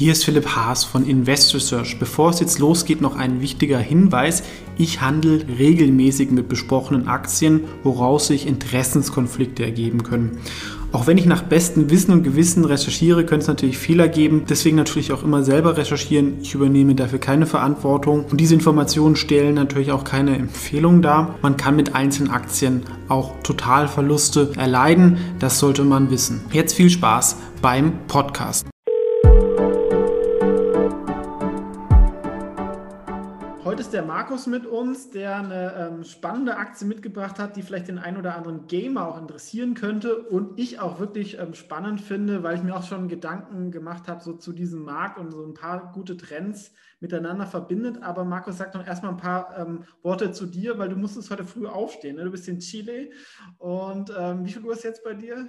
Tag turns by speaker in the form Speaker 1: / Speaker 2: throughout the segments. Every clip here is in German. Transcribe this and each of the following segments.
Speaker 1: Hier ist Philipp Haas von Invest Research. Bevor es jetzt losgeht, noch ein wichtiger Hinweis. Ich handle regelmäßig mit besprochenen Aktien, woraus sich Interessenskonflikte ergeben können. Auch wenn ich nach bestem Wissen und Gewissen recherchiere, könnte es natürlich Fehler geben. Deswegen natürlich auch immer selber recherchieren. Ich übernehme dafür keine Verantwortung. Und diese Informationen stellen natürlich auch keine Empfehlung dar. Man kann mit einzelnen Aktien auch Totalverluste erleiden. Das sollte man wissen. Jetzt viel Spaß beim Podcast. Heute ist der Markus mit uns, der eine ähm, spannende Aktie mitgebracht hat, die vielleicht den einen oder anderen Gamer auch interessieren könnte und ich auch wirklich ähm, spannend finde, weil ich mir auch schon Gedanken gemacht habe so zu diesem Markt und so ein paar gute Trends miteinander verbindet. Aber Markus, sag doch erstmal ein paar ähm, Worte zu dir, weil du musstest heute früh aufstehen. Ne? Du bist in Chile und ähm, wie viel Uhr ist jetzt bei dir?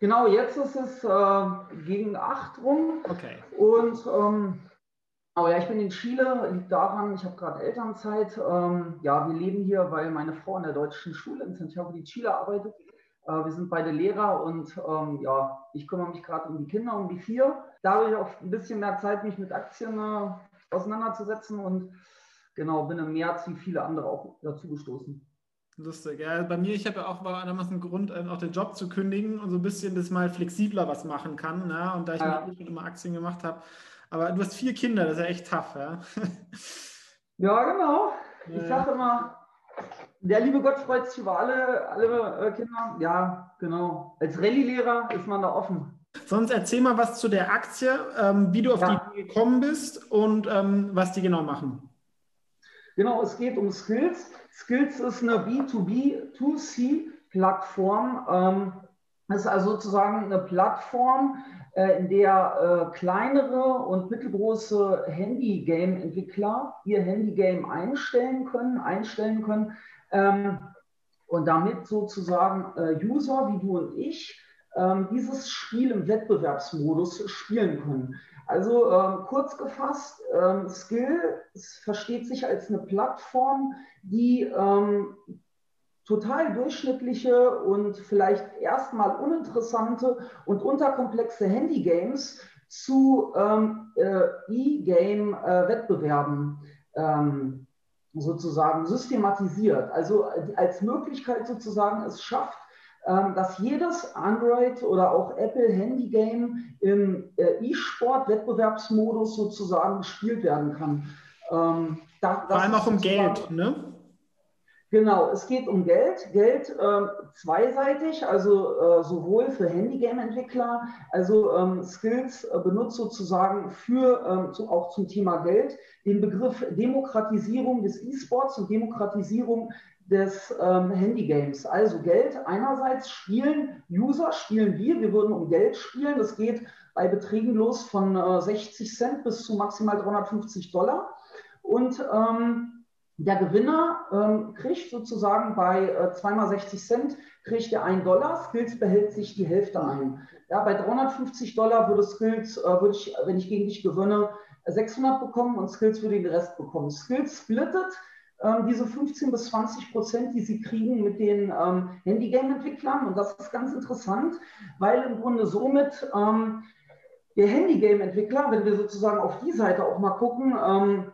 Speaker 2: Genau, jetzt ist es äh, gegen acht rum. Okay. Und ähm, aber ja, ich bin in Chile, liegt daran, ich habe gerade Elternzeit. Ähm, ja, wir leben hier, weil meine Frau an der deutschen Schule in Santiago de Chile arbeitet. Äh, wir sind beide Lehrer und ähm, ja, ich kümmere mich gerade um die Kinder, um die vier. Da habe ich auch ein bisschen mehr Zeit, mich mit Aktien äh, auseinanderzusetzen und genau, bin im März wie viele andere auch dazu gestoßen.
Speaker 1: Lustig, ja. Bei mir, ich habe ja auch war damals einen Grund, ähm, auch den Job zu kündigen und so ein bisschen das mal flexibler was machen kann. Ne? Und da ich ja. immer Aktien gemacht habe, aber du hast vier Kinder, das ist ja echt tough, ja?
Speaker 2: Ja, genau. Ich ja. sage immer, der liebe Gott freut sich über alle, alle äh, Kinder. Ja, genau. Als Rallye-Lehrer ist man da offen.
Speaker 1: Sonst erzähl mal was zu der Aktie, ähm, wie du auf ja. die gekommen bist und ähm, was die genau machen.
Speaker 2: Genau, es geht um Skills. Skills ist eine B2B2C-Plattform. Ähm, das ist also sozusagen eine Plattform, äh, in der äh, kleinere und mittelgroße Handy-Game-Entwickler ihr Handy-Game einstellen können, einstellen können ähm, und damit sozusagen äh, User wie du und ich ähm, dieses Spiel im Wettbewerbsmodus spielen können. Also ähm, kurz gefasst, Skill versteht sich als eine Plattform, die total durchschnittliche und vielleicht erstmal uninteressante und unterkomplexe Handygames zu ähm, äh, E-Game-Wettbewerben äh, ähm, sozusagen systematisiert. Also äh, als Möglichkeit sozusagen es schafft, ähm, dass jedes Android oder auch Apple Handygame im äh, E-Sport-Wettbewerbsmodus sozusagen gespielt werden kann.
Speaker 1: Ähm, da, Vor allem auch um Geld, ne?
Speaker 2: Genau, es geht um Geld. Geld äh, zweiseitig, also äh, sowohl für Handygame-Entwickler, also ähm, Skills äh, benutzt sozusagen für ähm, zu, auch zum Thema Geld den Begriff Demokratisierung des E-Sports und Demokratisierung des ähm, Handygames. Also Geld einerseits spielen User, spielen wir, wir würden um Geld spielen. Das geht bei Beträgen los von 60 äh, Cent bis zu maximal 350 Dollar. Und ähm, der Gewinner ähm, kriegt sozusagen bei äh, 2 60 Cent, kriegt er 1 Dollar, Skills behält sich die Hälfte ein. Ja, bei 350 Dollar würde Skills, äh, würde ich, wenn ich gegen dich gewinne, 600 bekommen und Skills würde den Rest bekommen. Skills splittet ähm, diese 15 bis 20 Prozent, die sie kriegen mit den ähm, Handygame-Entwicklern. Und das ist ganz interessant, weil im Grunde somit ähm, der Handygame-Entwickler, wenn wir sozusagen auf die Seite auch mal gucken, ähm,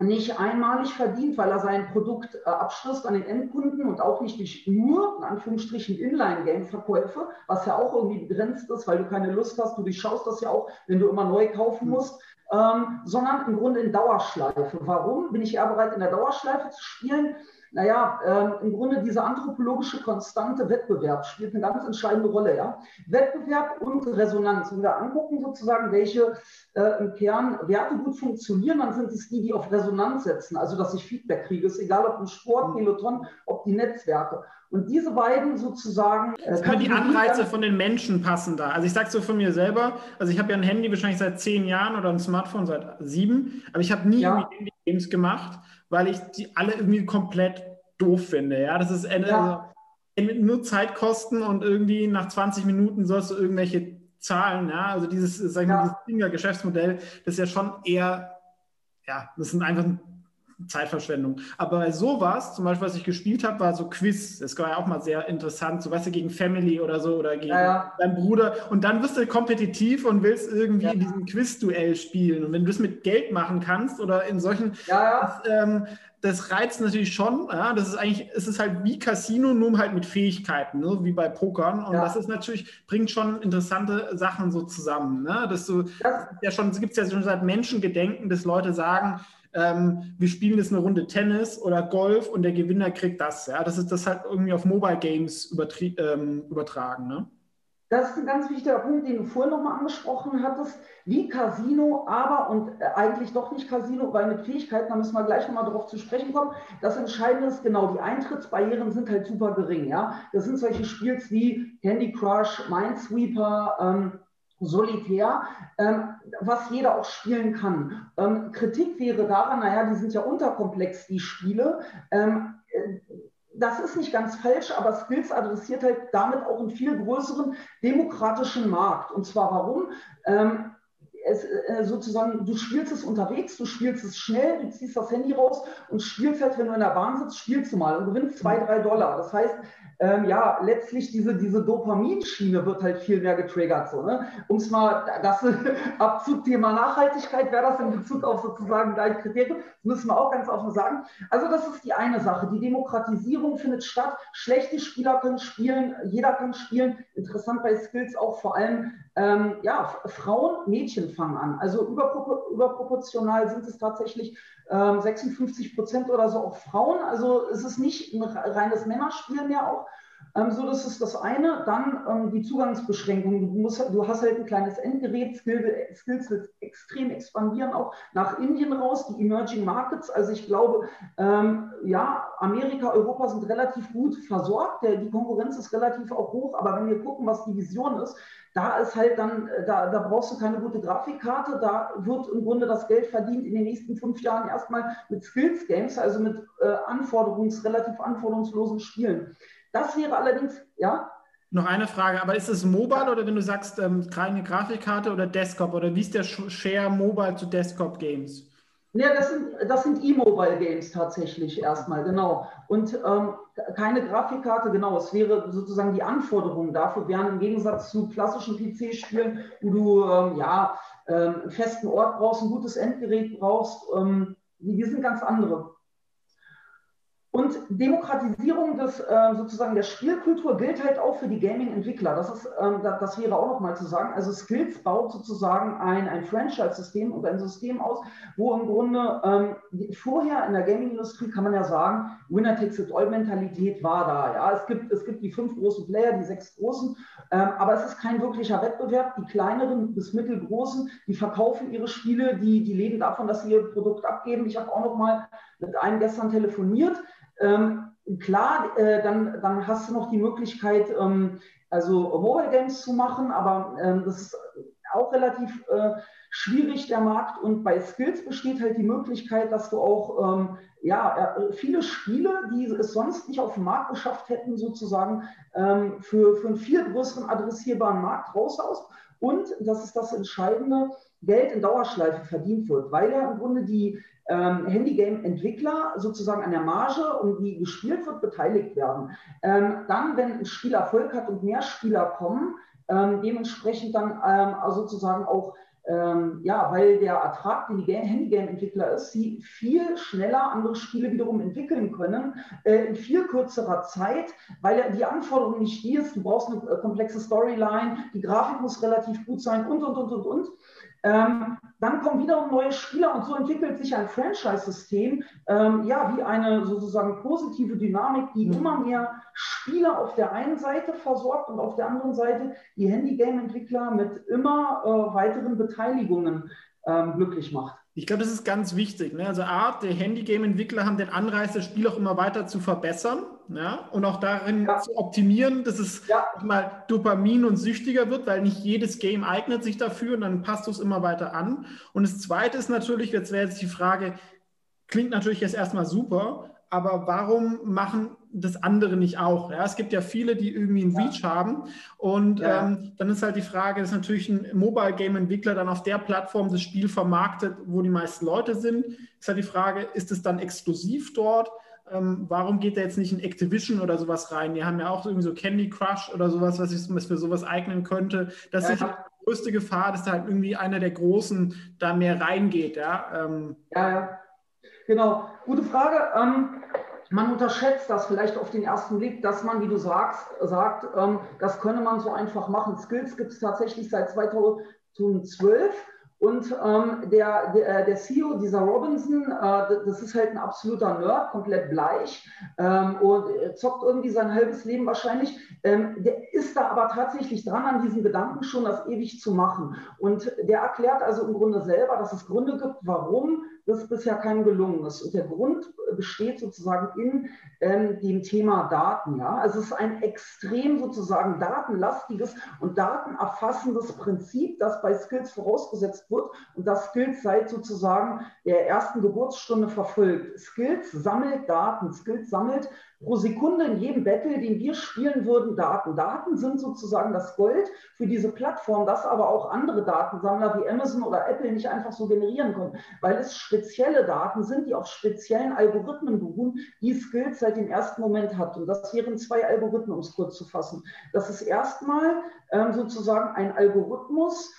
Speaker 2: nicht einmalig verdient, weil er sein Produkt äh, abschließt an den Endkunden und auch nicht durch nur, in Anführungsstrichen, Inline-Game-Verkäufe, was ja auch irgendwie begrenzt ist, weil du keine Lust hast, du durchschaust das ja auch, wenn du immer neu kaufen musst, ähm, sondern im Grunde in Dauerschleife. Warum bin ich eher bereit, in der Dauerschleife zu spielen? Naja, ähm, im Grunde diese anthropologische konstante Wettbewerb spielt eine ganz entscheidende Rolle. Ja? Wettbewerb und Resonanz. Wenn wir angucken, sozusagen, welche äh, im Kern Werte gut funktionieren, dann sind es die, die auf Resonanz setzen, also dass ich Feedback kriege. Ist egal, ob im Sport, Peloton, ob die Netzwerke. Und diese beiden sozusagen.
Speaker 1: Äh, können die Anreize von den Menschen passen da. Also ich sage so von mir selber, also ich habe ja ein Handy wahrscheinlich seit zehn Jahren oder ein Smartphone seit sieben, aber ich habe nie ja. Handy-Games gemacht weil ich die alle irgendwie komplett doof finde. Ja, das ist ja. also, nur Zeitkosten und irgendwie nach 20 Minuten sollst du irgendwelche Zahlen, ja, also dieses, sag ich ja. mal, dieses Finger-Geschäftsmodell, das ist ja schon eher, ja, das sind einfach Zeitverschwendung. Aber bei sowas, zum Beispiel, was ich gespielt habe, war so Quiz. Das war ja auch mal sehr interessant, so weißt du, gegen Family oder so oder gegen ja, ja. deinen Bruder. Und dann wirst du kompetitiv und willst irgendwie ja. in diesem Quiz-Duell spielen. Und wenn du das mit Geld machen kannst oder in solchen, das, ähm, das, reizt natürlich schon. Ja, das ist eigentlich, es ist halt wie Casino, nur halt mit Fähigkeiten, ne? wie bei Pokern. Und das ist natürlich, bringt schon interessante Sachen so zusammen. Ne? Dass du, das ja schon, es gibt ja schon seit Menschengedenken, dass Leute sagen, ähm, wir spielen jetzt eine Runde Tennis oder Golf und der Gewinner kriegt das. Ja, das ist das halt irgendwie auf Mobile Games ähm, übertragen. Ne?
Speaker 2: Das ist ein ganz wichtiger Punkt, den du vorhin nochmal angesprochen hattest. Wie Casino, aber und äh, eigentlich doch nicht Casino, weil mit Fähigkeiten, da müssen wir gleich nochmal darauf zu sprechen kommen. Das Entscheidende ist genau, die Eintrittsbarrieren sind halt super gering. Ja, Das sind solche Spiels wie Candy Crush, Minesweeper, ähm, solitär, ähm, was jeder auch spielen kann. Ähm, Kritik wäre daran, naja, die sind ja unterkomplex, die Spiele. Ähm, äh, das ist nicht ganz falsch, aber Skills adressiert halt damit auch einen viel größeren demokratischen Markt. Und zwar warum? Ähm, es, äh, sozusagen, du spielst es unterwegs, du spielst es schnell, du ziehst das Handy raus und spielst halt, wenn du in der Bahn sitzt, spielst du mal und gewinnst zwei, drei Dollar. Das heißt, ähm, ja, letztlich diese, diese Dopaminschiene wird halt viel mehr getriggert. So, ne? Um es mal, das Abzugthema Nachhaltigkeit wäre das in Bezug auf sozusagen gleich Kriterien, das müssen wir auch ganz offen sagen. Also das ist die eine Sache. Die Demokratisierung findet statt. Schlechte Spieler können spielen, jeder kann spielen. Interessant bei Skills auch vor allem, ähm, ja, Frauen, Mädchen fangen an. Also überpropor überproportional sind es tatsächlich ähm, 56 Prozent oder so auch Frauen. Also es ist nicht ein reines Männerspiel mehr auch. Ähm, so, das ist das eine. Dann ähm, die Zugangsbeschränkungen. Du, musst, du hast halt ein kleines Endgerät. Skills, Skills wird extrem expandieren, auch nach Indien raus, die Emerging Markets. Also ich glaube, ähm, ja, Amerika, Europa sind relativ gut versorgt. Der, die Konkurrenz ist relativ auch hoch. Aber wenn wir gucken, was die Vision ist, da ist halt dann, äh, da, da brauchst du keine gute Grafikkarte, da wird im Grunde das Geld verdient in den nächsten fünf Jahren erstmal mit Skills Games, also mit äh, Anforderungs-, relativ anforderungslosen Spielen. Das wäre allerdings, ja.
Speaker 1: Noch eine Frage, aber ist es Mobile oder wenn du sagst, ähm, keine Grafikkarte oder Desktop oder wie ist der Share Mobile zu Desktop Games?
Speaker 2: Ja, das sind, das sind E-Mobile Games tatsächlich erstmal, genau. Und ähm, keine Grafikkarte, genau. Es wäre sozusagen die Anforderungen dafür, wären im Gegensatz zu klassischen PC-Spielen, wo du ähm, ja ähm, einen festen Ort brauchst, ein gutes Endgerät brauchst, ähm, die, die sind ganz andere. Und Demokratisierung des, äh, sozusagen der Spielkultur gilt halt auch für die Gaming-Entwickler. Das, ist, ähm, das, wäre auch nochmal zu sagen. Also Skills baut sozusagen ein, ein Franchise-System und ein System aus, wo im Grunde ähm, vorher in der Gaming-Industrie kann man ja sagen, Winner takes it all-Mentalität war da. Ja, es gibt, es gibt die fünf großen Player, die sechs großen, ähm, aber es ist kein wirklicher Wettbewerb. Die kleineren bis mittelgroßen, die verkaufen ihre Spiele, die, die leben davon, dass sie ihr Produkt abgeben. Ich habe auch nochmal mit einem gestern telefoniert ähm, klar, äh, dann, dann hast du noch die Möglichkeit, ähm, also Mobile Games zu machen, aber ähm, das ist auch relativ äh, schwierig, der Markt. Und bei Skills besteht halt die Möglichkeit, dass du auch ähm, ja, äh, viele Spiele, die es sonst nicht auf den Markt geschafft hätten, sozusagen ähm, für, für einen viel größeren adressierbaren Markt raushaust. Und das ist das Entscheidende, Geld in Dauerschleife verdient wird, weil ja im Grunde die, ähm, Handygame-Entwickler sozusagen an der Marge, um die gespielt wird, beteiligt werden. Ähm, dann, wenn ein Spiel Erfolg hat und mehr Spieler kommen, ähm, dementsprechend dann ähm, sozusagen auch ähm, ja, weil der Ertrag, den die Handygame-Entwickler ist, sie viel schneller andere Spiele wiederum entwickeln können, äh, in viel kürzerer Zeit, weil ja die Anforderung nicht die ist, du brauchst eine äh, komplexe Storyline, die Grafik muss relativ gut sein und, und, und, und, und. Ähm, dann kommen wiederum neue Spieler und so entwickelt sich ein Franchise-System, ähm, ja, wie eine sozusagen positive Dynamik, die mhm. immer mehr Spieler auf der einen Seite versorgt und auf der anderen Seite die Handy-Game-Entwickler mit immer äh, weiteren Beteiligungen ähm, glücklich macht.
Speaker 1: Ich glaube, das ist ganz wichtig. Ne? Also A, die Handy-Game-Entwickler haben den Anreiz, das Spiel auch immer weiter zu verbessern ja? und auch darin ja. zu optimieren, dass es ja. mal Dopamin und süchtiger wird, weil nicht jedes Game eignet sich dafür und dann passt du es immer weiter an. Und das Zweite ist natürlich, jetzt wäre jetzt die Frage, klingt natürlich jetzt erstmal super, aber warum machen das andere nicht auch? Ja, es gibt ja viele, die irgendwie einen Reach haben. Und ja. ähm, dann ist halt die Frage, ist natürlich ein Mobile Game Entwickler dann auf der Plattform das Spiel vermarktet, wo die meisten Leute sind. Ist halt die Frage, ist es dann exklusiv dort? Ähm, warum geht da jetzt nicht in Activision oder sowas rein? Die haben ja auch irgendwie so Candy Crush oder sowas, was sich was für sowas eignen könnte. Das ja, ist die größte Gefahr, dass da halt irgendwie einer der Großen da mehr reingeht. Ja,
Speaker 2: ähm, ja, ja. genau. Gute Frage. Ähm, man unterschätzt das vielleicht auf den ersten Blick, dass man, wie du sagst, sagt, ähm, das könne man so einfach machen. Skills gibt es tatsächlich seit 2012 und ähm, der, der, äh, der, CEO, dieser Robinson, äh, das ist halt ein absoluter Nerd, komplett bleich ähm, und zockt irgendwie sein halbes Leben wahrscheinlich. Ähm, der ist da aber tatsächlich dran an diesem Gedanken schon, das ewig zu machen. Und der erklärt also im Grunde selber, dass es Gründe gibt, warum das bisher keinem gelungen ist. Und der Grund besteht sozusagen in ähm, dem Thema Daten. Ja? Also es ist ein extrem sozusagen datenlastiges und datenerfassendes Prinzip, das bei Skills vorausgesetzt wird und das Skills seit sozusagen der ersten Geburtsstunde verfolgt. Skills sammelt Daten, Skills sammelt pro Sekunde in jedem Battle, den wir spielen würden, Daten. Daten sind sozusagen das Gold für diese Plattform, das aber auch andere Datensammler wie Amazon oder Apple nicht einfach so generieren können, weil es spezielle Daten sind, die auf speziellen Algorithmen beruhen, die Skills seit dem ersten Moment hat. Und das wären zwei Algorithmen, um es kurz zu fassen. Das ist erstmal ähm, sozusagen ein Algorithmus,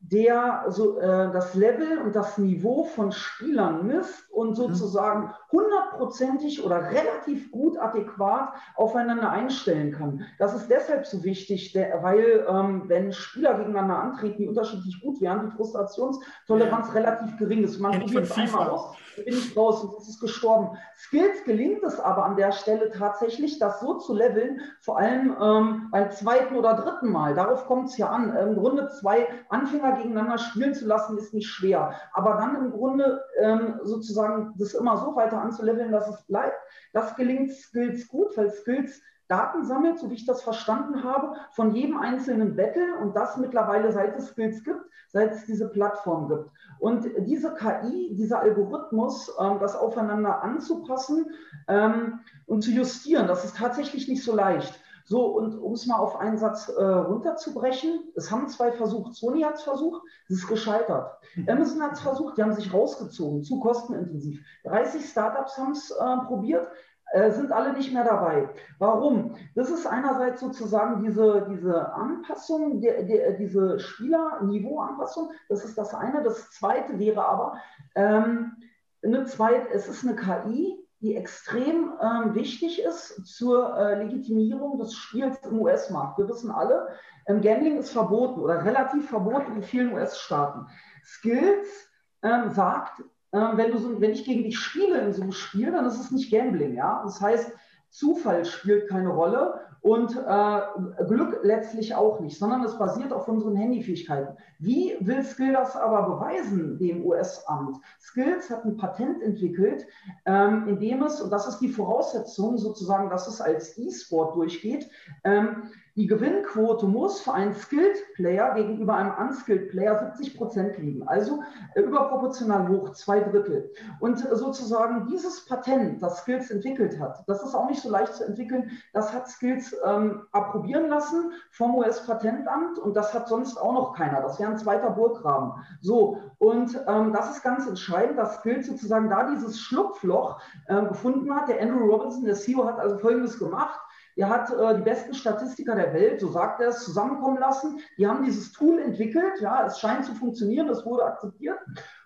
Speaker 2: der so äh, das Level und das Niveau von Spielern misst und mhm. sozusagen hundertprozentig oder relativ gut adäquat aufeinander einstellen kann. Das ist deshalb so wichtig, der, weil ähm, wenn Spieler gegeneinander antreten, die unterschiedlich gut wären, die Frustrationstoleranz ja. relativ gering ist. Man probiert es einmal aus, bin ich raus und es ist gestorben. Skills gelingt es aber an der Stelle tatsächlich, das so zu leveln, vor allem ähm, beim zweiten oder dritten Mal. Darauf kommt es ja an. Im Grunde zwei Anfänger gegeneinander spielen zu lassen, ist nicht schwer. Aber dann im Grunde ähm, sozusagen das immer so weiter anzuleveln, dass es bleibt, das gelingt Skills gut, weil Skills Daten sammelt, so wie ich das verstanden habe, von jedem einzelnen Battle und das mittlerweile seit es Skills gibt, seit es diese Plattform gibt. Und diese KI, dieser Algorithmus, ähm, das aufeinander anzupassen ähm, und zu justieren, das ist tatsächlich nicht so leicht. So, und um es mal auf einen Satz äh, runterzubrechen, es haben zwei versucht, Sony hat es versucht, es ist gescheitert. Mhm. Amazon hat es versucht, die haben sich rausgezogen, zu kostenintensiv. 30 Startups haben es äh, probiert, äh, sind alle nicht mehr dabei. Warum? Das ist einerseits sozusagen diese, diese Anpassung, der, der, diese Spielerniveauanpassung, das ist das eine. Das zweite wäre aber, ähm, eine zweite, es ist eine KI, die extrem ähm, wichtig ist zur äh, Legitimierung des Spiels im US-Markt. Wir wissen alle, ähm, Gambling ist verboten oder relativ verboten in vielen US-Staaten. Skills ähm, sagt, ähm, wenn, du so, wenn ich gegen dich spiele in so einem Spiel, dann ist es nicht Gambling. Ja? Das heißt, Zufall spielt keine Rolle und äh, Glück letztlich auch nicht, sondern es basiert auf unseren Handyfähigkeiten. Wie will Skill das aber beweisen, dem US-Amt? Skills hat ein Patent entwickelt, ähm, in dem es, und das ist die Voraussetzung sozusagen, dass es als E-Sport durchgeht, ähm, die Gewinnquote muss für einen Skilled Player gegenüber einem Unskilled Player 70 Prozent liegen, also äh, überproportional hoch, zwei Drittel. Und äh, sozusagen dieses Patent, das Skills entwickelt hat, das ist auch nicht so leicht zu entwickeln, das hat Skills ähm, approbieren lassen vom US-Patentamt und das hat sonst auch noch keiner. Das wäre ein zweiter Burggraben. So, und ähm, das ist ganz entscheidend, dass Skills sozusagen da dieses Schlupfloch äh, gefunden hat. Der Andrew Robinson, der CEO, hat also Folgendes gemacht. Er hat äh, die besten Statistiker der Welt, so sagt er es, zusammenkommen lassen. Die haben dieses Tool entwickelt. Ja, es scheint zu funktionieren, es wurde akzeptiert.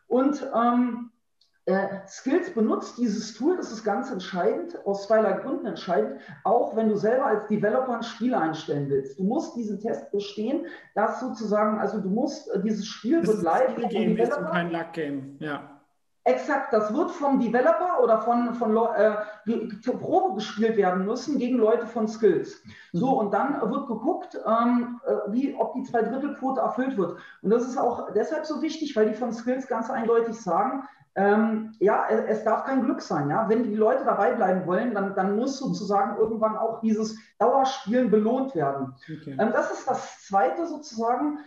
Speaker 2: Und ähm, äh, Skills benutzt dieses Tool, das ist ganz entscheidend, aus zweierlei Gründen entscheidend, auch wenn du selber als Developer ein Spiel einstellen willst. Du musst diesen Test bestehen, dass sozusagen, also du musst äh, dieses Spiel
Speaker 1: das live. Ist ein Game, kein Luck Game, ja.
Speaker 2: Exakt, das wird vom Developer oder von, von äh, zur Probe gespielt werden müssen gegen Leute von Skills. So, mhm. und dann wird geguckt, ähm, äh, wie, ob die Zweidrittelquote erfüllt wird. Und das ist auch deshalb so wichtig, weil die von Skills ganz eindeutig sagen, ähm, ja, es, es, darf kein Glück sein. Ja? Wenn die Leute dabei bleiben wollen, dann, dann muss sozusagen irgendwann auch dieses Dauerspielen belohnt werden. Okay. Ähm, das ist das Zweite sozusagen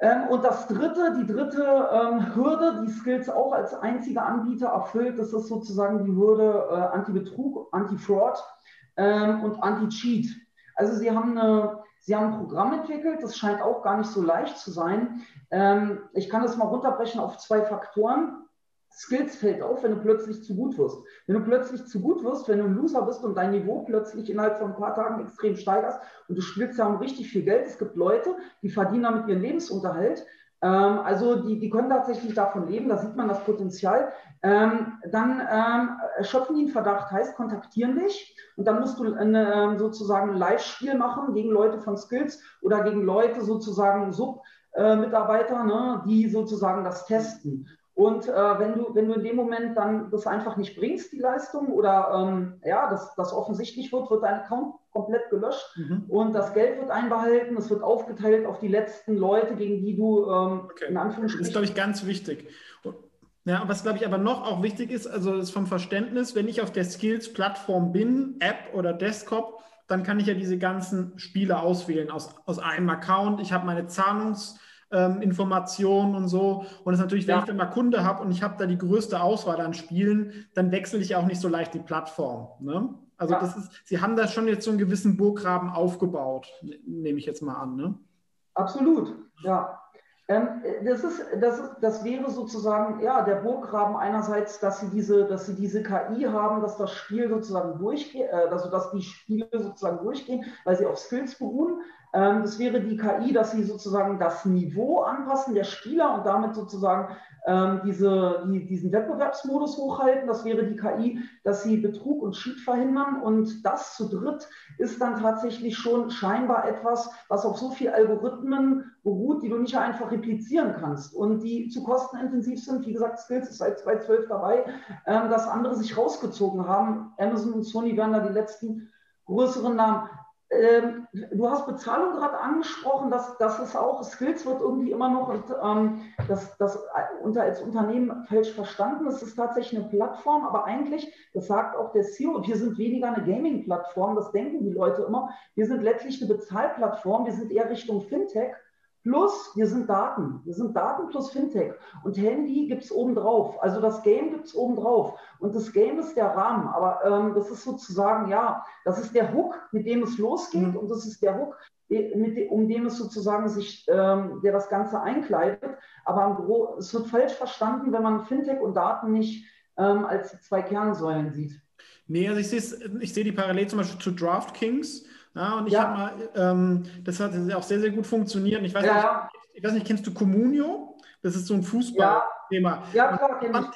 Speaker 2: Ähm, und das dritte, die dritte ähm, Hürde, die Skills auch als einziger Anbieter erfüllt, das ist sozusagen die Hürde äh, Anti-Betrug, Anti-Fraud ähm, und Anti-Cheat. Also sie haben, eine, sie haben ein Programm entwickelt, das scheint auch gar nicht so leicht zu sein. Ähm, ich kann das mal runterbrechen auf zwei Faktoren. Skills fällt auf, wenn du plötzlich zu gut wirst. Wenn du plötzlich zu gut wirst, wenn du ein Loser bist und dein Niveau plötzlich innerhalb von ein paar Tagen extrem steigerst und du spielst ja um richtig viel Geld. Es gibt Leute, die verdienen damit ihren Lebensunterhalt. Ähm, also die, die können tatsächlich davon leben, da sieht man das Potenzial. Ähm, dann ähm, erschöpfen die einen Verdacht, heißt kontaktieren dich und dann musst du eine, ähm, sozusagen ein Live-Spiel machen gegen Leute von Skills oder gegen Leute sozusagen Sub-Mitarbeiter, äh, ne, die sozusagen das testen. Und äh, wenn, du, wenn du in dem Moment dann das einfach nicht bringst, die Leistung, oder ähm, ja, das, das offensichtlich wird, wird dein Account komplett gelöscht mhm. und das Geld wird einbehalten, es wird aufgeteilt auf die letzten Leute, gegen die du ähm,
Speaker 1: okay. in Anführungsstrichen. Das ist, glaube ich, ganz wichtig. Ja, was glaube ich aber noch auch wichtig ist, also ist vom Verständnis, wenn ich auf der Skills-Plattform bin, App oder Desktop, dann kann ich ja diese ganzen Spiele auswählen aus, aus einem Account. Ich habe meine Zahlungs- ähm, Informationen und so. Und es ist natürlich, wenn ja. ich dann mal Kunde habe und ich habe da die größte Auswahl an Spielen, dann wechsle ich auch nicht so leicht die Plattform. Ne? Also ja. das ist, Sie haben da schon jetzt so einen gewissen Burggraben aufgebaut, ne, nehme ich jetzt mal an. Ne?
Speaker 2: Absolut, ja. Ähm, das, ist, das, ist, das wäre sozusagen ja, der Burggraben einerseits, dass sie, diese, dass sie diese KI haben, dass das Spiel sozusagen durchgeht, äh, also dass die Spiele sozusagen durchgehen, weil sie auf Skills beruhen. Ähm, das wäre die KI, dass sie sozusagen das Niveau anpassen der Spieler und damit sozusagen ähm, diese, die, diesen Wettbewerbsmodus hochhalten. Das wäre die KI, dass sie Betrug und Cheat verhindern. Und das zu dritt ist dann tatsächlich schon scheinbar etwas, was auf so viele Algorithmen beruht, die du nicht einfach replizieren kannst und die zu kostenintensiv sind. Wie gesagt, Skills ist seit 2012 dabei, ähm, dass andere sich rausgezogen haben. Amazon und Sony werden da die letzten größeren Namen. Ähm, du hast Bezahlung gerade angesprochen, dass das ist auch, Skills wird irgendwie immer noch und, ähm, das, das unter, als Unternehmen falsch verstanden. Es ist tatsächlich eine Plattform, aber eigentlich, das sagt auch der CEO, wir sind weniger eine Gaming-Plattform, das denken die Leute immer. Wir sind letztlich eine Bezahlplattform, wir sind eher Richtung Fintech Plus, wir sind Daten. Wir sind Daten plus Fintech. Und Handy gibt es obendrauf. Also das Game gibt es obendrauf. Und das Game ist der Rahmen. Aber ähm, das ist sozusagen, ja, das ist der Hook, mit dem es losgeht. Mhm. Und das ist der Hook, mit, um dem es sozusagen sich, ähm, der das Ganze einkleidet. Aber es wird falsch verstanden, wenn man Fintech und Daten nicht ähm, als zwei Kernsäulen sieht.
Speaker 1: Nee, also ich sehe ich seh die Parallel zum Beispiel zu DraftKings ja, und ich ja. habe mal, ähm, das hat auch sehr, sehr gut funktioniert. Ich weiß, ja. nicht, ich weiß nicht, kennst du Comunio? Das ist so ein Fußballthema. Ja, ja klar, kenn ich.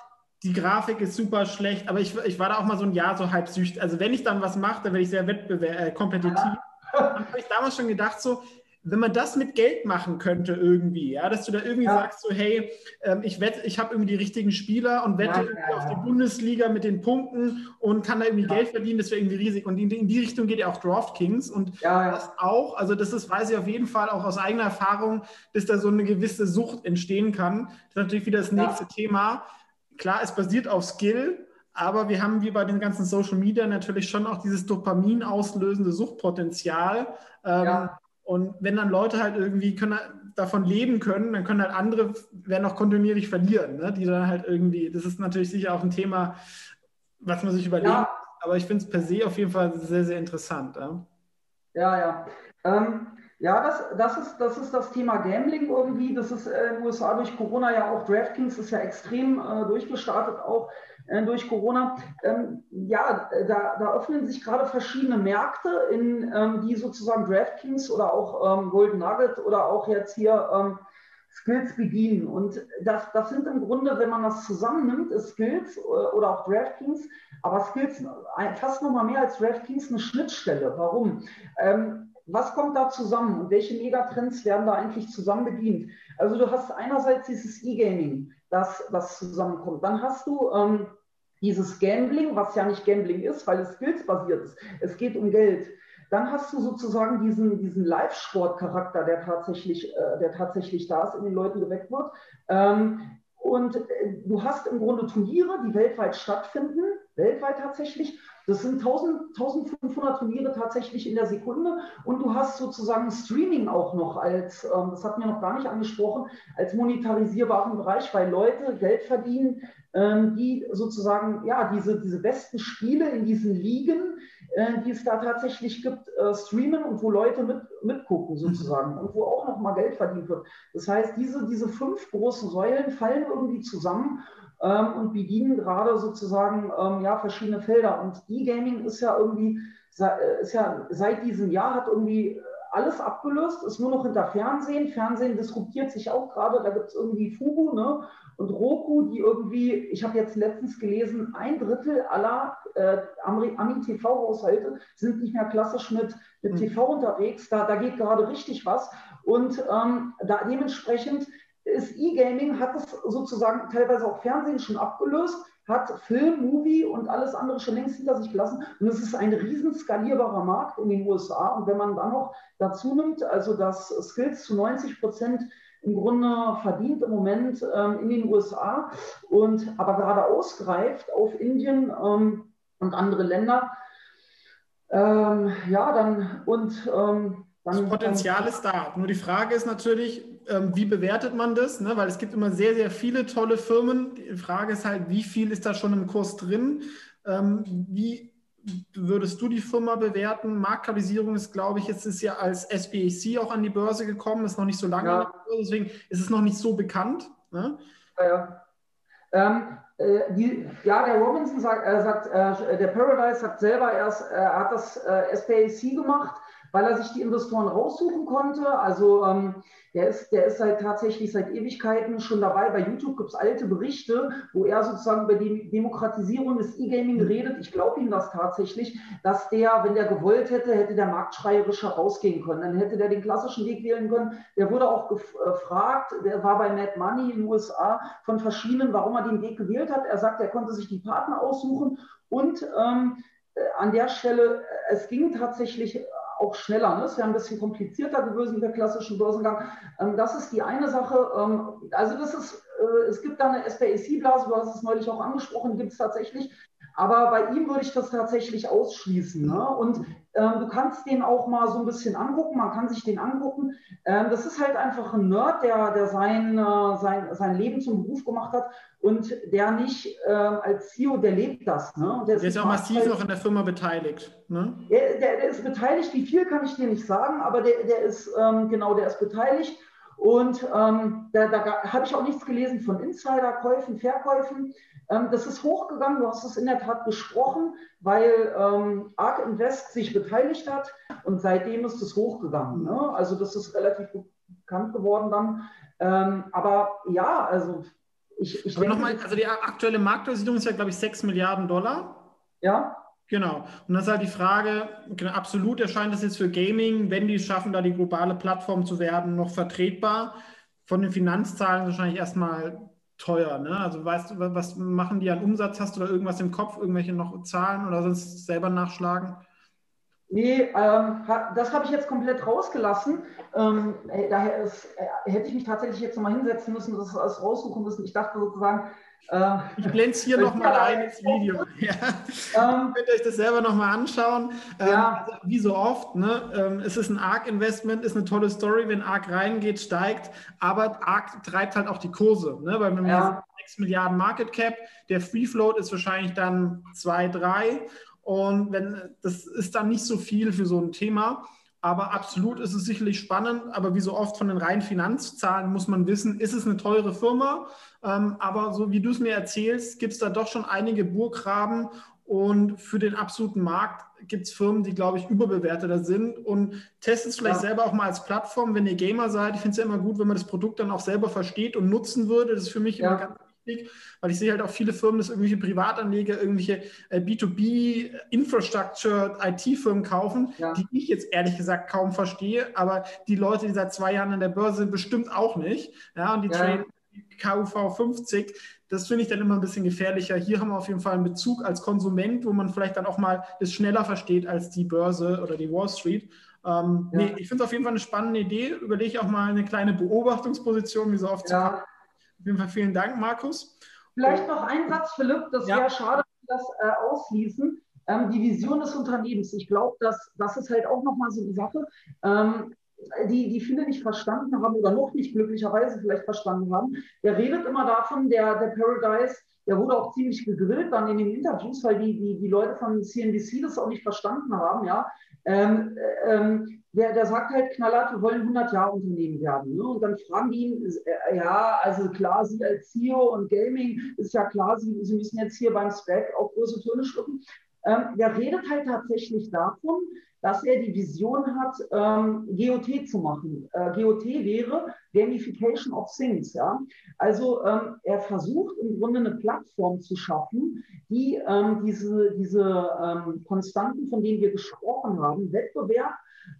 Speaker 1: Die Grafik ist super schlecht, aber ich, ich war da auch mal so ein Jahr so halb süchtig. Also wenn ich dann was mache, dann werde ich sehr wettbewerb äh, kompetitiv. Ja. Dann habe ich damals schon gedacht, so, wenn man das mit Geld machen könnte irgendwie, ja, dass du da irgendwie ja. sagst, so hey, ähm, ich wette, ich habe irgendwie die richtigen Spieler und wette ja, ja, auf die Bundesliga mit den Punkten und kann da irgendwie Geld verdienen, das wäre irgendwie riesig. Und in, in, die Richtung geht ja auch DraftKings und das auch, also das ist, weiß ich auf jeden Fall auch aus eigener Erfahrung, dass da so eine gewisse Sucht entstehen kann. Das ist natürlich wieder das nächste Thema. Klar, es basiert auf Skill, aber wir haben wie bei den ganzen Social Media natürlich schon auch dieses Dopamin auslösende Suchtpotenzial. Ähm, und wenn dann Leute halt irgendwie können, davon leben können, dann können halt andere, werden auch kontinuierlich verlieren, ne? die dann halt irgendwie, das ist natürlich sicher auch ein Thema, was man sich überlegt, ja. aber ich finde es per se auf jeden Fall sehr, sehr interessant. Ja,
Speaker 2: ja. ja. Ähm, ja, das, das, ist, das ist das Thema Gambling irgendwie. Das ist äh, in den USA durch Corona ja auch, DraftKings ist ja extrem äh, durchgestartet auch äh, durch Corona. Ähm, ja, da, da, öffnen sich gerade verschiedene Märkte, in ähm, die sozusagen DraftKings oder auch ähm, Golden Nugget oder auch jetzt hier ähm, Skills bedienen. Und das, das sind im Grunde, wenn man das zusammennimmt, ist Skills äh, oder auch DraftKings, aber Skills fast noch mal mehr als DraftKings eine Schnittstelle. Warum? Ähm, was kommt da zusammen und welche Megatrends werden da eigentlich zusammen bedient? Also du hast einerseits dieses E-Gaming, das, das zusammenkommt. Dann hast du ähm, dieses Gambling, was ja nicht Gambling ist, weil es skillsbasiert ist. Es geht um Geld. Dann hast du sozusagen diesen, diesen Live-Sport-Charakter, der tatsächlich, äh, der tatsächlich da ist, in den Leuten geweckt wird. Ähm, und äh, du hast im Grunde Turniere, die weltweit stattfinden, weltweit tatsächlich. Das sind 1000, 1500 Turniere tatsächlich in der Sekunde und du hast sozusagen Streaming auch noch als, ähm, das hatten wir noch gar nicht angesprochen, als monetarisierbaren Bereich, weil Leute Geld verdienen, ähm, die sozusagen ja diese, diese besten Spiele in diesen Ligen, äh, die es da tatsächlich gibt, äh, streamen und wo Leute mit, mitgucken sozusagen und wo auch noch mal Geld verdient wird. Das heißt, diese, diese fünf großen Säulen fallen irgendwie zusammen ähm, und bedienen gerade sozusagen ähm, ja, verschiedene Felder. Und E-Gaming ist ja irgendwie, äh, ist ja seit diesem Jahr hat irgendwie alles abgelöst, ist nur noch hinter Fernsehen. Fernsehen disruptiert sich auch gerade, da gibt es irgendwie Fubu ne? und Roku, die irgendwie, ich habe jetzt letztens gelesen, ein Drittel aller äh, Ami-TV-Haushalte sind nicht mehr klassisch mit, mit hm. TV unterwegs. Da, da geht gerade richtig was. Und ähm, da dementsprechend ist E-Gaming, hat es sozusagen teilweise auch Fernsehen schon abgelöst, hat Film, Movie und alles andere schon längst hinter sich gelassen. Und es ist ein riesen skalierbarer Markt in den USA. Und wenn man dann noch dazu nimmt, also dass Skills zu 90 Prozent im Grunde verdient im Moment ähm, in den USA und aber gerade ausgreift auf Indien ähm, und andere Länder, ähm, ja, dann und ähm,
Speaker 1: dann, das Potenzial ist da. Nur die Frage ist natürlich, ähm, wie bewertet man das? Ne? Weil es gibt immer sehr, sehr viele tolle Firmen. Die Frage ist halt, wie viel ist da schon im Kurs drin? Ähm, wie würdest du die Firma bewerten? Marktkapitalisierung ist, glaube ich, jetzt ist ja als SBAC auch an die Börse gekommen, ist noch nicht so lange, ja. deswegen ist es noch nicht so bekannt. Ne?
Speaker 2: Ja, ja. Ähm, äh, die, ja, der Robinson sagt, äh, sagt äh, der Paradise sagt selber erst, er hat das äh, SPAC gemacht weil er sich die Investoren raussuchen konnte. Also ähm, der, ist, der ist seit tatsächlich seit Ewigkeiten schon dabei. Bei YouTube gibt es alte Berichte, wo er sozusagen über die Demokratisierung des E-Gaming redet. Ich glaube ihm das tatsächlich, dass der, wenn der gewollt hätte, hätte der marktschreierischer rausgehen können. Dann hätte der den klassischen Weg wählen können. Der wurde auch gefragt, der war bei Mad Money in den USA von verschiedenen, warum er den Weg gewählt hat. Er sagt, er konnte sich die Partner aussuchen und ähm, äh, an der Stelle, es ging tatsächlich auch schneller. Ne? Es wäre ein bisschen komplizierter gewesen der klassischen Börsengang. Ähm, das ist die eine Sache. Ähm, also das ist, äh, es gibt da eine SPAC-Blase, du hast es neulich auch angesprochen, gibt es tatsächlich. Aber bei ihm würde ich das tatsächlich ausschließen. Ne? Und ähm, du kannst den auch mal so ein bisschen angucken, man kann sich den angucken. Ähm, das ist halt einfach ein Nerd, der, der sein, äh, sein, sein Leben zum Beruf gemacht hat und der nicht äh, als CEO, der lebt das. Ne?
Speaker 1: Der, der ist auch massiv halt, noch in der Firma beteiligt.
Speaker 2: Ne? Der, der, der, ist beteiligt, wie viel kann ich dir nicht sagen, aber der, der ist, ähm, genau, der ist beteiligt. Und ähm, da, da habe ich auch nichts gelesen von Insiderkäufen, Verkäufen. Ähm, das ist hochgegangen, du hast es in der Tat besprochen, weil ähm, ARK Invest sich beteiligt hat und seitdem ist es hochgegangen. Ne? Also das ist relativ bekannt geworden dann. Ähm, aber ja, also ich, ich
Speaker 1: aber denke... Nochmal, also die aktuelle Marktausrichtung ist ja, glaube ich, 6 Milliarden Dollar.
Speaker 2: Ja.
Speaker 1: Genau. Und das ist halt die Frage, genau, absolut erscheint das jetzt für Gaming, wenn die es schaffen, da die globale Plattform zu werden, noch vertretbar. Von den Finanzzahlen wahrscheinlich erstmal teuer. Ne? Also weißt du, was machen die an Umsatz? Hast du da irgendwas im Kopf, irgendwelche noch Zahlen oder sonst selber nachschlagen?
Speaker 2: Nee, ähm, das habe ich jetzt komplett rausgelassen. Ähm, daher ist, äh, hätte ich mich tatsächlich jetzt nochmal hinsetzen müssen, das alles raussuchen müssen. Ich dachte sozusagen,
Speaker 1: äh, ich blende es hier nochmal ein ins Video. Ja. Ähm, könnt ihr euch das selber nochmal anschauen. Ähm, ja. Also, wie so oft, ne? Ähm, es ist ein ARC-Investment, ist eine tolle Story, wenn ARC reingeht, steigt, aber ARC treibt halt auch die Kurse, ne? weil wir ja. 6 Milliarden Market Cap, der Free Float ist wahrscheinlich dann 2, 3 und wenn, das ist dann nicht so viel für so ein Thema. Aber absolut ist es sicherlich spannend. Aber wie so oft von den reinen Finanzzahlen muss man wissen, ist es eine teure Firma? Ähm, aber so wie du es mir erzählst, gibt es da doch schon einige Burggraben. Und für den absoluten Markt gibt es Firmen, die, glaube ich, überbewerteter sind. Und testet es vielleicht ja. selber auch mal als Plattform, wenn ihr Gamer seid. Ich finde es ja immer gut, wenn man das Produkt dann auch selber versteht und nutzen würde. Das ist für mich ja. immer ganz wichtig, weil ich sehe halt auch viele Firmen, dass irgendwelche Privatanleger irgendwelche äh, B2B-Infrastructure, IT-Firmen kaufen, ja. die ich jetzt ehrlich gesagt kaum verstehe, aber die Leute, die seit zwei Jahren an der Börse sind, bestimmt auch nicht. Ja, und die ja. traden KUV 50, das finde ich dann immer ein bisschen gefährlicher. Hier haben wir auf jeden Fall einen Bezug als Konsument, wo man vielleicht dann auch mal das schneller versteht als die Börse oder die Wall Street. Ähm, ja. nee, ich finde es auf jeden Fall eine spannende Idee. Überlege auch mal eine kleine Beobachtungsposition, wie so oft ja. Auf jeden Fall vielen Dank, Markus.
Speaker 2: Vielleicht noch ein Satz, Philipp, das ja. wäre schade, dass wir das äh, ausschließen. ähm, die Vision des Unternehmens. Ich glaube, dass das ist halt auch nochmal so eine Sache, ähm, die, die viele nicht verstanden haben oder noch nicht glücklicherweise vielleicht verstanden haben. Der redet immer davon, der, der Paradise, der wurde auch ziemlich gegrillt dann in den Interviews, weil die, die, die Leute von CNBC das auch nicht verstanden haben, ja. Ähm, äh, ähm, der, der sagt halt knallhart, wir wollen 100 Jahre Unternehmen werden. Ne? Und dann fragen die ihn, äh, ja, also klar, Sie als CEO und Gaming ist ja klar, Sie, Sie müssen jetzt hier beim Spec auch große Töne schlucken. Ähm, der redet halt tatsächlich davon, dass er die Vision hat, ähm, GOT zu machen. Äh, GOT wäre Gamification of Things. Ja? Also ähm, er versucht im Grunde eine Plattform zu schaffen, die ähm, diese, diese ähm, Konstanten, von denen wir gesprochen haben, Wettbewerb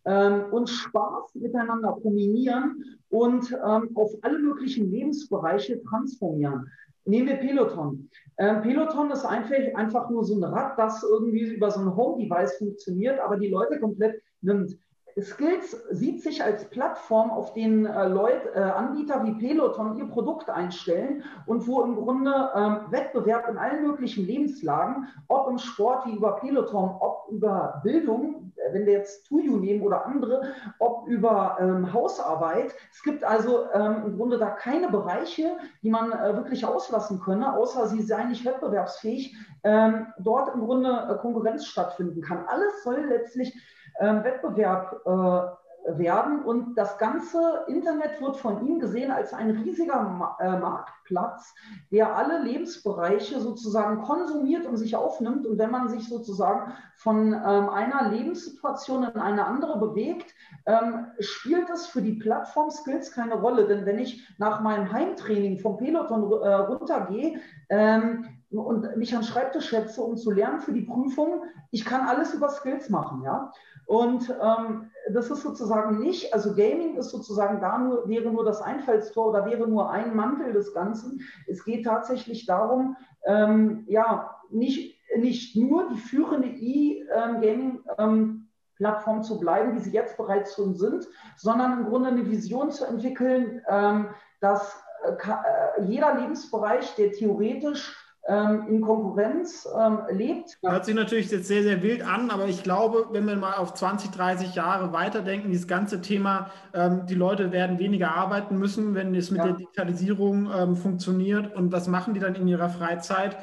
Speaker 2: ähm, und Spaß miteinander kombinieren und ähm, auf alle möglichen Lebensbereiche transformieren. Nehmen wir Peloton. Ähm, Peloton ist einfach, einfach nur so ein Rad, das irgendwie über so ein Home-Device funktioniert, aber die Leute komplett nimmt. Skills sieht sich als Plattform, auf den äh, Leute, äh, Anbieter wie Peloton ihr Produkt einstellen und wo im Grunde ähm, Wettbewerb in allen möglichen Lebenslagen, ob im Sport wie über Peloton, ob über Bildung, äh, wenn wir jetzt Tuyu nehmen oder andere, ob über ähm, Hausarbeit. Es gibt also ähm, im Grunde da keine Bereiche, die man äh, wirklich auslassen könne, außer sie seien nicht wettbewerbsfähig, ähm, dort im Grunde äh, Konkurrenz stattfinden kann. Alles soll letztlich ähm, Wettbewerb äh, werden. Und das ganze Internet wird von ihm gesehen als ein riesiger Ma äh, Marktplatz, der alle Lebensbereiche sozusagen konsumiert und sich aufnimmt. Und wenn man sich sozusagen von ähm, einer Lebenssituation in eine andere bewegt, ähm, spielt es für die Plattform-Skills keine Rolle. Denn wenn ich nach meinem Heimtraining vom Peloton äh, runtergehe, ähm, und mich an Schreibtisch setze, um zu lernen für die Prüfung, ich kann alles über Skills machen, ja. Und ähm, das ist sozusagen nicht, also Gaming ist sozusagen da nur, wäre nur das Einfallstor oder wäre nur ein Mantel des Ganzen. Es geht tatsächlich darum, ähm, ja, nicht, nicht nur die führende E-Gaming-Plattform ähm, zu bleiben, wie sie jetzt bereits schon sind, sondern im Grunde eine Vision zu entwickeln, ähm, dass äh, äh jeder Lebensbereich, der theoretisch ähm, in Konkurrenz ähm, lebt.
Speaker 1: Hört sich natürlich jetzt sehr, sehr wild an, aber ich glaube, wenn wir mal auf 20, 30 Jahre weiterdenken, dieses ganze Thema, ähm, die Leute werden weniger arbeiten müssen, wenn es mit ja. der Digitalisierung ähm, funktioniert. Und was machen die dann in ihrer Freizeit?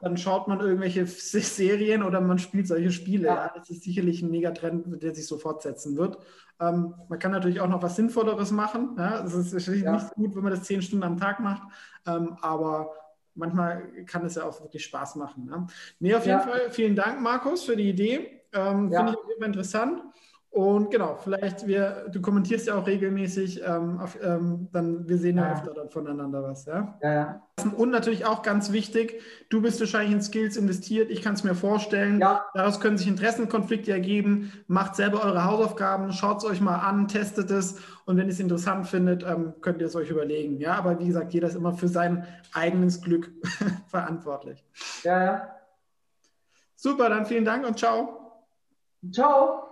Speaker 1: Dann schaut man irgendwelche Serien oder man spielt solche Spiele. Ja. Das ist sicherlich ein Megatrend, der sich so fortsetzen wird. Ähm, man kann natürlich auch noch was Sinnvolleres machen. Ja? Es ist ja. nicht so gut, wenn man das zehn Stunden am Tag macht. Ähm, aber manchmal kann es ja auch wirklich Spaß machen. Ne? Nee, auf jeden ja. Fall vielen Dank, Markus, für die Idee. Ähm, ja. Finde ich Fall interessant. Und genau, vielleicht wir, du kommentierst ja auch regelmäßig, ähm, auf, ähm, dann wir sehen ja, ja öfter dann voneinander was, ja? ja? Ja, Und natürlich auch ganz wichtig, du bist wahrscheinlich in Skills investiert, ich kann es mir vorstellen. Ja. Daraus können sich Interessenkonflikte ergeben. Macht selber eure Hausaufgaben, schaut es euch mal an, testet es und wenn ihr es interessant findet, ähm, könnt ihr es euch überlegen. Ja, aber wie gesagt, jeder ist immer für sein eigenes Glück verantwortlich. Ja, ja. Super, dann vielen Dank und ciao.
Speaker 2: Ciao.